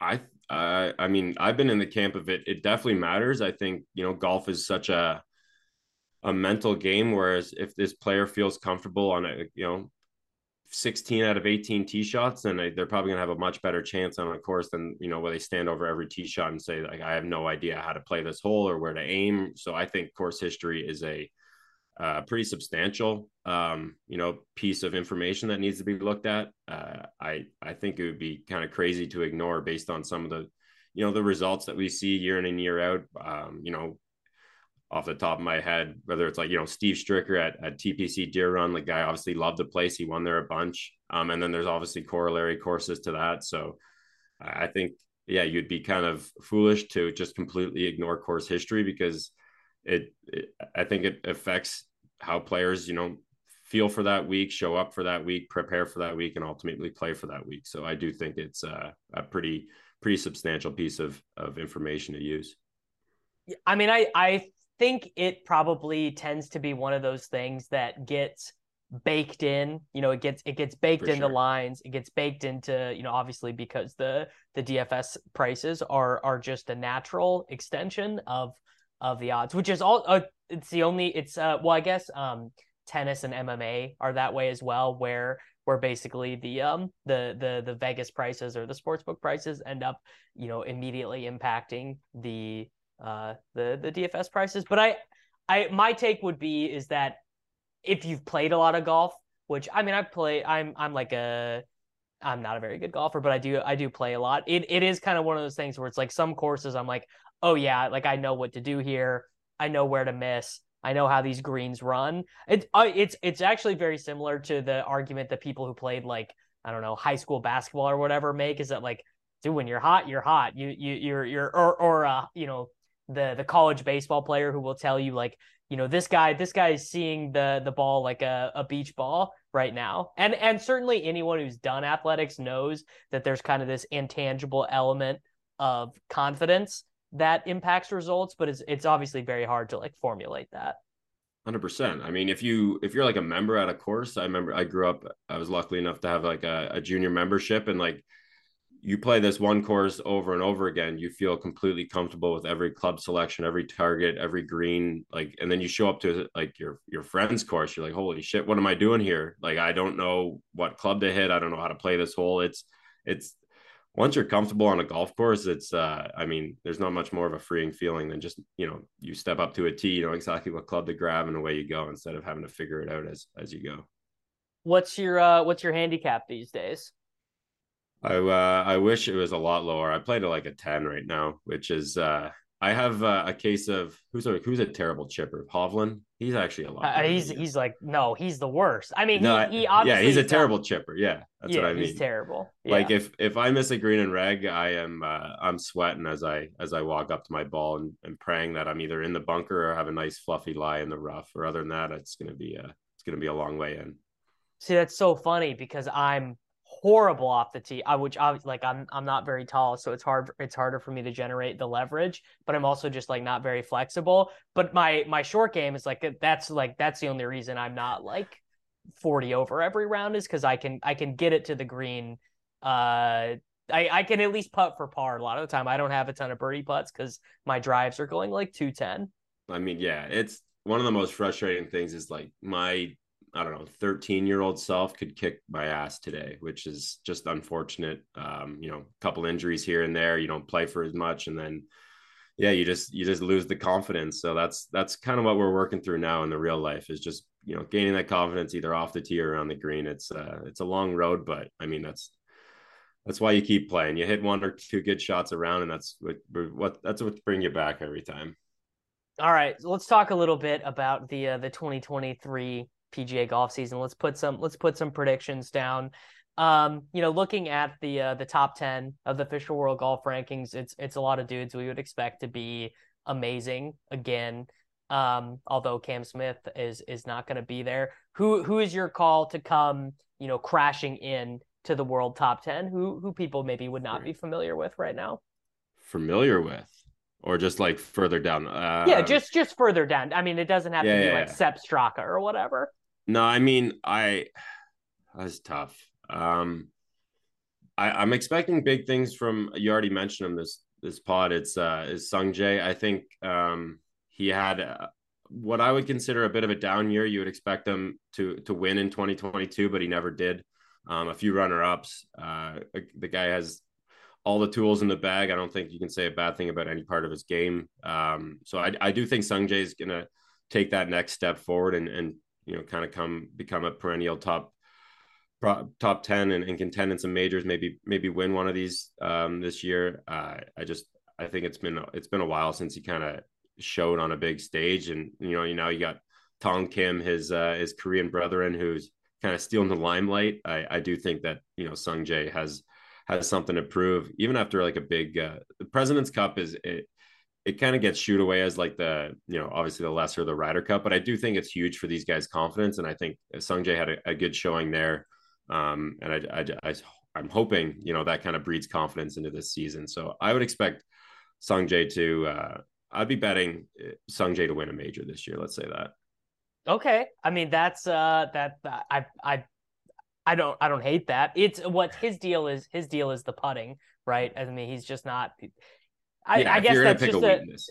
I uh, I mean, I've been in the camp of it. It definitely matters. I think you know, golf is such a a mental game. Whereas if this player feels comfortable on a you know 16 out of 18 tee shots, then they, they're probably gonna have a much better chance on a course than you know where they stand over every tee shot and say like I have no idea how to play this hole or where to aim. So I think course history is a uh, pretty substantial, um, you know, piece of information that needs to be looked at. Uh, I I think it would be kind of crazy to ignore based on some of the, you know, the results that we see year in and year out. Um, you know, off the top of my head, whether it's like you know Steve Stricker at, at TPC Deere Run, the guy obviously loved the place. He won there a bunch. Um, and then there's obviously corollary courses to that. So I think yeah, you'd be kind of foolish to just completely ignore course history because it, it, I think it affects how players, you know, feel for that week, show up for that week, prepare for that week, and ultimately play for that week. So I do think it's a, a pretty pretty substantial piece of of information to use. I mean, I I think it probably tends to be one of those things that gets baked in you know it gets it gets baked For into sure. lines it gets baked into you know obviously because the the dfs prices are are just a natural extension of of the odds which is all uh, it's the only it's uh well i guess um tennis and mma are that way as well where where basically the um the the the vegas prices or the sportsbook prices end up you know immediately impacting the uh the the dfs prices but i i my take would be is that if you've played a lot of golf, which I mean I play I'm I'm like a I'm not a very good golfer, but I do I do play a lot. It it is kind of one of those things where it's like some courses I'm like, oh yeah, like I know what to do here. I know where to miss. I know how these greens run. It uh, it's it's actually very similar to the argument that people who played like I don't know high school basketball or whatever make is that like, dude, when you're hot, you're hot. You you you're you're or or uh you know the the college baseball player who will tell you like you know this guy this guy is seeing the the ball like a, a beach ball right now. And and certainly anyone who's done athletics knows that there's kind of this intangible element of confidence that impacts results but it's it's obviously very hard to like formulate that. 100% i mean if you if you're like a member at a course i remember i grew up i was lucky enough to have like a, a junior membership and like you play this one course over and over again, you feel completely comfortable with every club selection, every target, every green, like, and then you show up to like your your friend's course, you're like, holy shit, what am I doing here? Like, I don't know what club to hit, I don't know how to play this hole. It's it's once you're comfortable on a golf course, it's uh, I mean, there's not much more of a freeing feeling than just you know you step up to a tee, you know exactly what club to grab, and away you go instead of having to figure it out as as you go. What's your uh, what's your handicap these days? I uh, I wish it was a lot lower. I played it like a ten right now, which is uh, I have uh, a case of who's a who's a terrible chipper. Hovland. He's actually a lot. Uh, he's he's like no, he's the worst. I mean, no, he, he yeah, he's a terrible chipper. Yeah, that's yeah, what I mean. He's terrible. Yeah. Like if if I miss a green and reg, I am uh, I'm sweating as I as I walk up to my ball and, and praying that I'm either in the bunker or have a nice fluffy lie in the rough. Or other than that, it's gonna be a it's gonna be a long way in. See, that's so funny because I'm horrible off the tee. I which I like I'm I'm not very tall, so it's hard it's harder for me to generate the leverage, but I'm also just like not very flexible. But my my short game is like that's like that's the only reason I'm not like 40 over every round is because I can I can get it to the green. Uh I, I can at least putt for par a lot of the time. I don't have a ton of birdie putts because my drives are going like 210. I mean, yeah, it's one of the most frustrating things is like my I don't know, 13 year old self could kick my ass today, which is just unfortunate. Um, you know, a couple injuries here and there, you don't play for as much. And then, yeah, you just, you just lose the confidence. So that's, that's kind of what we're working through now in the real life is just, you know, gaining that confidence either off the tee or on the green. It's, uh, it's a long road, but I mean, that's, that's why you keep playing. You hit one or two good shots around, and that's what, what that's what bring you back every time. All right, so let's talk a little bit about the uh, the 2023 PGA golf season. Let's put some let's put some predictions down. Um, you know, looking at the uh, the top ten of the official world golf rankings, it's it's a lot of dudes we would expect to be amazing again. Um, although Cam Smith is is not going to be there. Who who is your call to come? You know, crashing in to the world top ten. Who who people maybe would not be familiar with right now. Familiar with or just like further down. Uh, yeah, just just further down. I mean, it doesn't have yeah, to be yeah, like yeah. Sepp Straka or whatever. No, I mean, I that's tough. Um, I, I'm expecting big things from. You already mentioned him this this pod. It's uh, is Sungjae. I think um, he had uh, what I would consider a bit of a down year. You would expect him to to win in 2022, but he never did. Um, a few runner ups. Uh, the guy has all the tools in the bag. I don't think you can say a bad thing about any part of his game. Um, so I, I do think Sungjae is going to take that next step forward and, and you know, kind of come become a perennial top top 10 and, and contend in some majors, maybe, maybe win one of these um, this year. Uh, I just, I think it's been, it's been a while since he kind of showed on a big stage and, you know, you know, you got Tom Kim, his, uh, his Korean brethren, who's kind of stealing the limelight. I, I do think that, you know, Sung Jae has, has something to prove even after like a big, uh, the president's cup is, it, it kind of gets shoot away as like the you know obviously the lesser the Ryder Cup, but I do think it's huge for these guys' confidence, and I think Sungjae had a, a good showing there, um, and I, I, I am hoping you know that kind of breeds confidence into this season. So I would expect Sungjae to uh, I'd be betting uh, Sungjae to win a major this year. Let's say that. Okay, I mean that's uh that I I I don't I don't hate that. It's what his deal is. His deal is the putting, right? I mean he's just not I, yeah, I guess that's just a, weakness,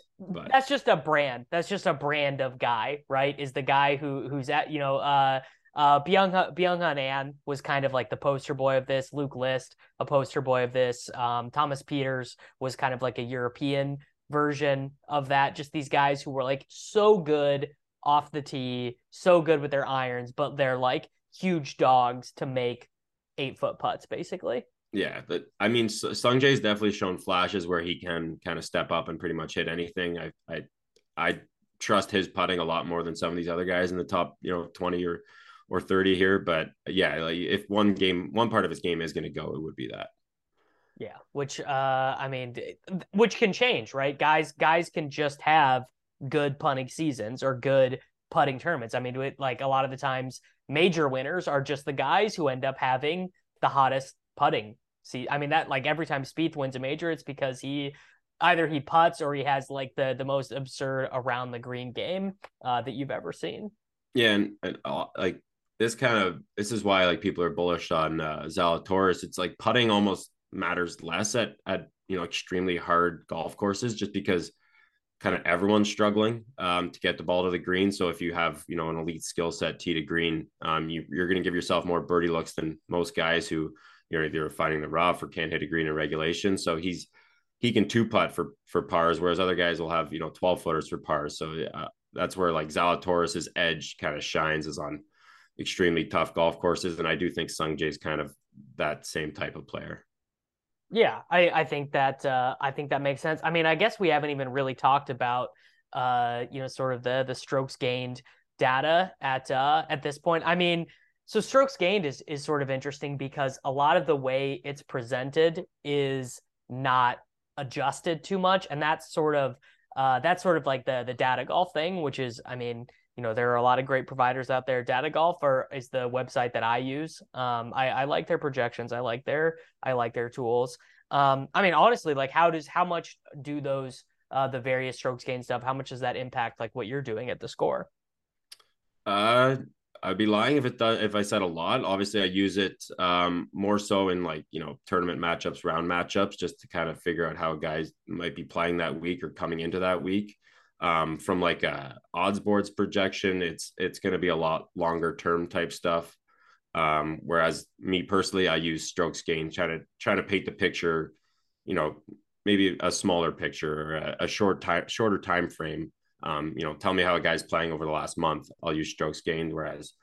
that's just a brand. That's just a brand of guy, right? Is the guy who who's at you know uh uh Byung Byung An was kind of like the poster boy of this. Luke List, a poster boy of this. Um, Thomas Pieters was kind of like a European version of that. Just these guys who were like so good off the tee, so good with their irons, but they're like huge dogs to make eight foot putts, basically. Yeah, but I mean, Sung Jae's definitely shown flashes where he can kind of step up and pretty much hit anything. I, I, I trust his putting a lot more than some of these other guys in the top, you know, twenty or or thirty here. But yeah, like if one game, one part of his game is going to go, it would be that. Yeah, which uh, I mean, which can change, right? Guys, guys can just have good punting seasons or good putting tournaments. I mean, like a lot of the times, major winners are just the guys who end up having the hottest putting see i mean that like every time Spieth wins a major it's because he either he puts or he has like the the most absurd around the green game uh, that you've ever seen yeah and, and uh, like this kind of this is why like people are bullish on uh, Zalatoris. It's like putting almost matters less at at you know extremely hard golf courses just because kind of everyone's struggling um, to get the ball to the green. So if you have you know an elite skill set tee to green, um, you, you're going to give yourself more birdie looks than most guys who you're either finding the rough or can't hit a green in regulation. So he's he can two putt for for pars, whereas other guys will have you know 12 footers for pars. So uh, that's where like Zalatoris's edge kind of shines is on extremely tough golf courses, and I do think Sung Jae's kind of that same type of player. Yeah, I I think that uh, I think that makes sense. I mean, I guess we haven't even really talked about uh you know sort of the the strokes gained data at uh at this point. I mean so strokes gained is is sort of interesting because a lot of the way it's presented is not adjusted too much, and that's sort of uh, that's sort of like the the data golf thing, which is, I mean, you know, there are a lot of great providers out there. Data golf is the website that I use. Um, I, I like their projections. I like their I like their tools. Um, I mean, honestly, like how does how much do those uh, the various strokes gain stuff? How much does that impact like what you're doing at the score? Uh, I'd be lying if it does if I said a lot. Obviously, I use it um, more so in like you know tournament matchups, round matchups, just to kind of figure out how guys might be playing that week or coming into that week. Um, from like a odds boards projection, it's it's going to be a lot longer term type stuff. Um, whereas me personally, I use strokes gain, trying to trying to paint the picture, you know, maybe a smaller picture or a, a short time, shorter time frame um, you know, tell me how a guy's playing over the last month. I'll use strokes gained. Whereas,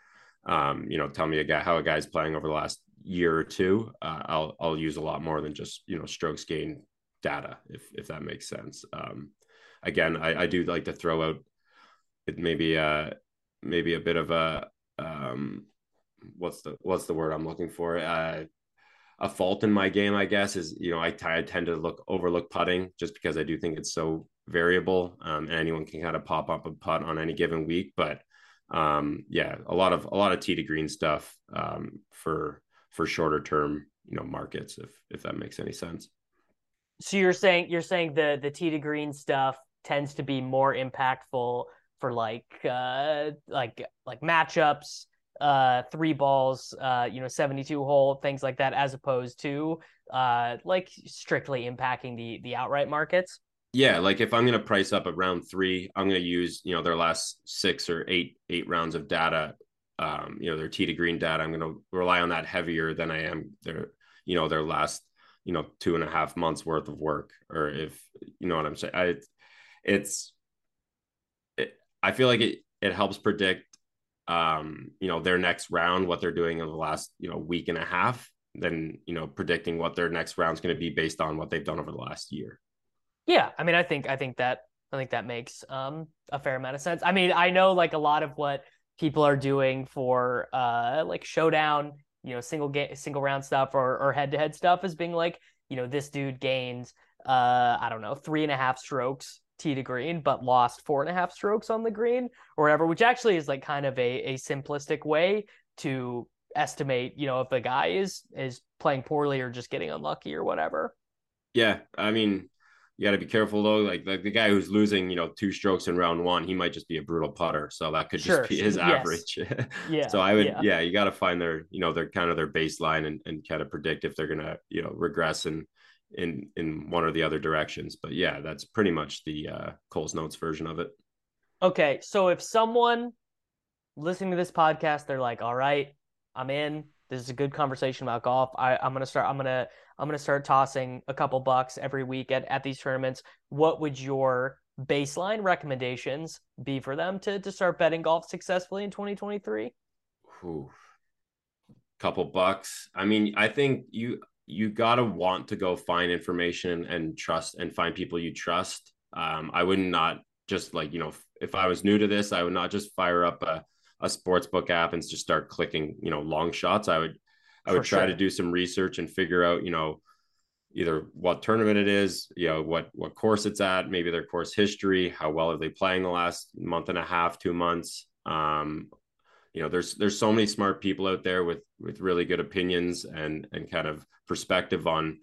um, you know, tell me a guy how a guy's playing over the last year or two. Uh, I'll I'll use a lot more than just you know strokes gained data if if that makes sense. Um, again, I, I do like to throw out it maybe uh maybe a bit of a um what's the what's the word I'm looking for uh a fault in my game, I guess, is you know I, t- I tend to look overlook putting just because I do think it's so variable um, and anyone can kind of pop up a putt on any given week. But um, yeah, a lot of a lot of tee to green stuff um, for for shorter term you know markets if if that makes any sense. So you're saying you're saying the the tee to green stuff tends to be more impactful for like uh like like matchups uh three balls uh you know 72 hole things like that as opposed to uh like strictly impacting the the outright markets yeah like if i'm going to price up at round three i'm going to use you know their last six or eight eight rounds of data um you know their T to green data i'm going to rely on that heavier than i am their you know their last you know two and a half months worth of work or if you know what i'm saying I, it's it, i feel like it it helps predict um, you know, their next round, what they're doing in the last, you know, week and a half, then, you know, predicting what their next round's going to be based on what they've done over the last year. Yeah. I mean, I think, I think that, I think that makes um, a fair amount of sense. I mean, I know like a lot of what people are doing for uh, like showdown, you know, single game, single round stuff or, or head to head stuff is being like, you know, this dude gains, uh, I don't know, three and a half strokes tee to green, but lost four and a half strokes on the green or whatever, which actually is like kind of a, a simplistic way to estimate, you know, if a guy is is playing poorly or just getting unlucky or whatever. Yeah, I mean, you got to be careful though. Like, like the guy who's losing, you know, two strokes in round one, he might just be a brutal putter, so that could just be his yes. average. yeah. So I would, yeah, yeah you got to find their, you know, their kind of their baseline and, and kind of predict if they're gonna, you know, regress and in in one or the other directions. But yeah, that's pretty much the uh, Cole's Notes version of it. Okay, so if someone listening to this podcast, they're like, "All right, I'm in. This is a good conversation about golf. I, I'm gonna start. I'm gonna I'm gonna start tossing a couple bucks every week at at these tournaments. What would your baseline recommendations be for them to to start betting golf successfully in 2023? Ooh. couple bucks. I mean, I think you you gotta want to go find information and trust and find people you trust. Um, I would not just like you know if I was new to this, I would not just fire up a a sports book app and just start clicking you know long shots. I would I would For try sure. to do some research and figure out you know either what tournament it is, you know, what what course it's at, maybe their course history, how well are they playing the last month and a half, two months. Um, you know, there's there's so many smart people out there with with really good opinions and and kind of perspective on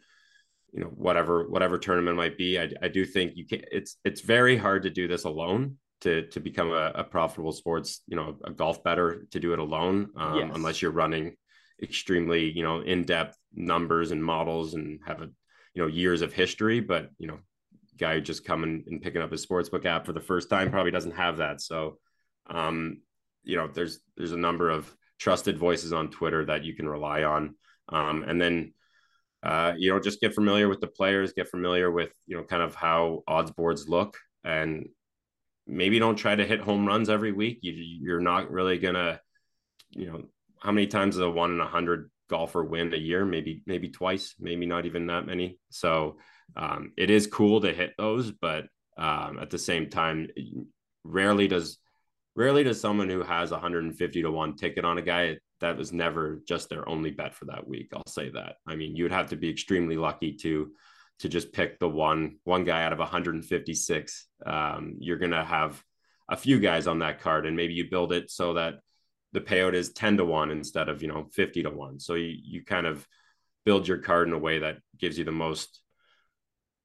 you know whatever whatever tournament might be. I, I do think you can. It's it's very hard to do this alone to to become a, a profitable sports you know a golf better to do it alone um, yes. unless you're running extremely you know in depth numbers and models and have a you know years of history. But you know guy just coming and picking up his sportsbook app for the first time probably doesn't have that. So um you know there's there's a number of trusted voices on twitter that you can rely on. Um and then uh you know just get familiar with the players get familiar with you know kind of how odds boards look. And maybe don't try to hit home runs every week you, you're not really gonna you know how many times is a one in a hundred golfer win a year, maybe maybe twice, maybe not even that many. So um, it is cool to hit those, but um, at the same time, rarely does rarely does someone who has 150 to one ticket on a guy that was never just their only bet for that week. I'll say that. I mean, you would have to be extremely lucky to to just pick the one one guy out of 156. Um, you're gonna have a few guys on that card, and maybe you build it so that the payout is 10 to 1 instead of you know 50 to 1 so you, you kind of build your card in a way that gives you the most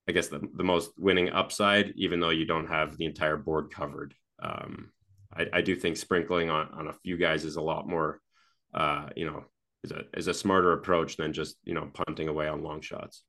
i guess the, the most winning upside even though you don't have the entire board covered. Um, I, I do think sprinkling on, on a few guys is a lot more uh, you know is a, is a smarter approach than just you know punting away on long shots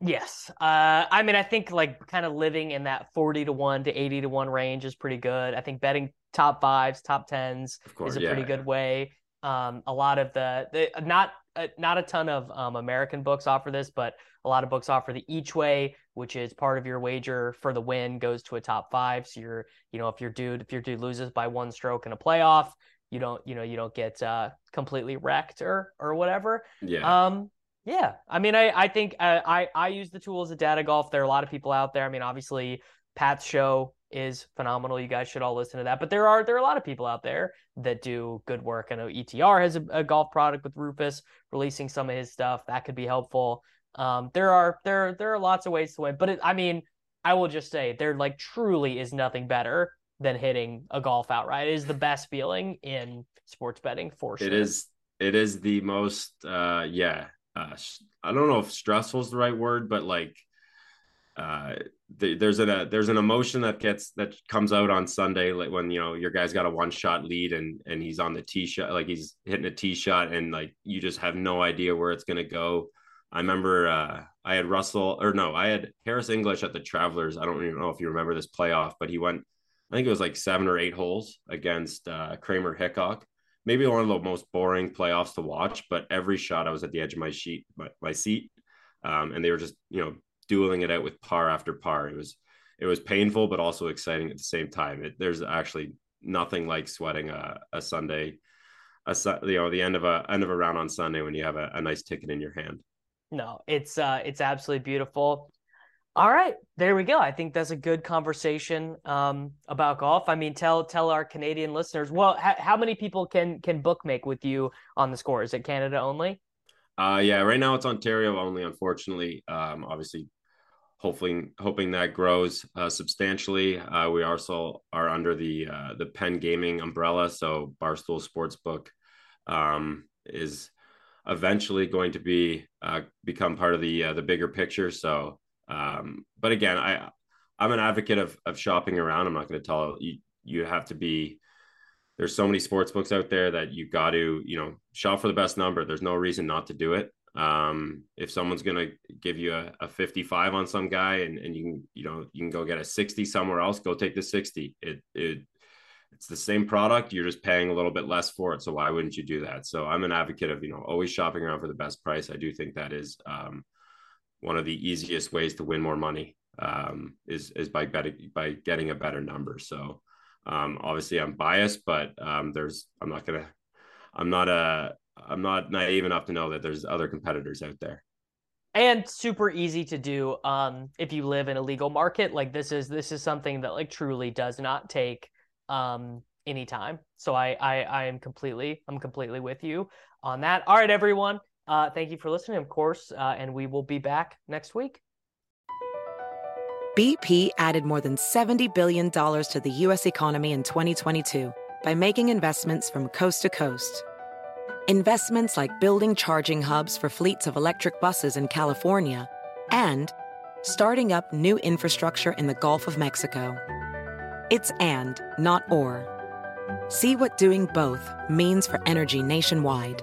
Yes. Uh, I mean, I think like kind of living in that 40 to 1 to 80 to 1 range is pretty good. I think betting top fives, top tens course, is a yeah, pretty good way. Um, a lot of the, the not uh, not a ton of um, American books offer this, but a lot of books offer the each way, which is part of your wager for the win goes to a top five. So you're, you know, if your dude if your dude loses by one stroke in a playoff, you don't, you know, you don't get uh, completely wrecked or or whatever. Yeah. Um, yeah, I mean, I I think uh, I I use the tools at Data Golf. There are a lot of people out there. I mean, obviously, Pat's show is phenomenal. You guys should all listen to that. But there are there are a lot of people out there that do good work. I know ETR has a, a golf product with Rufus releasing some of his stuff that could be helpful. Um, there are there there are lots of ways to win, but it, I mean, I will just say there like truly is nothing better than hitting a golf outright. It is the best feeling in sports betting for sure. It is. It is the most. Uh, yeah uh, I don't know if stressful is the right word, but like uh, the, there's a there's an emotion that gets that comes out on Sunday, like when you know your guy's got a one shot lead and and he's on the tee shot, like he's hitting a tee shot, and like you just have no idea where it's gonna go. I remember uh, I had Russell or no, I had Harris English at the Travelers. I don't even know if you remember this playoff, but he went, I think it was like seven or eight holes against uh, Kramer Hickok, maybe one of the most boring playoffs to watch, but every shot I was at the edge of my sheet, my, my seat. Um, and they were just, you know, dueling it out with par after par. It was, it was painful, but also exciting at the same time. It, there's actually nothing like sweating a, a Sunday, a, you know, the end of a, end of a round on Sunday when you have a, a nice ticket in your hand. No, it's, uh, it's absolutely beautiful. All right, there we go. I think that's a good conversation um, about golf. I mean, tell tell our Canadian listeners. Well, how many people can can bookmake with you on the score? Is it Canada only? Uh, yeah, right now it's Ontario only. Unfortunately, um, obviously, hopefully, hoping that grows uh, substantially. Uh, we also are under the uh, the Penn Gaming umbrella, so Barstool Sportsbook um, is eventually going to be uh, become part of the uh, the bigger picture. So um, but again, I I'm an advocate of of shopping around. I'm not going to tell you you have to be. There's so many sports books out there that you got to you know shop for the best number. There's no reason not to do it. Um, if someone's going to give you a, a 55 on some guy and, and you can you know you can go get a 60 somewhere else, go take the 60. It it it's the same product you're just paying a little bit less for it so why wouldn't you do that so i'm an advocate of you know always shopping around for the best price i do think that is um, one of the easiest ways to win more money um, is is by betting by getting a better number. So um, obviously I'm biased, but um, there's I'm not gonna I'm not a I'm not naive enough to know that there's other competitors out there. And super easy to do um, if you live in a legal market. Like this is this is something that like truly does not take um, any time. So I, I I am completely I'm completely with you on that. All right, everyone. Uh, thank you for listening, of course, uh, and we will be back next week. BP added more than $70 billion to the U.S. economy in 2022 by making investments from coast to coast. Investments like building charging hubs for fleets of electric buses in California and starting up new infrastructure in the Gulf of Mexico. It's and, not or. See what doing both means for energy nationwide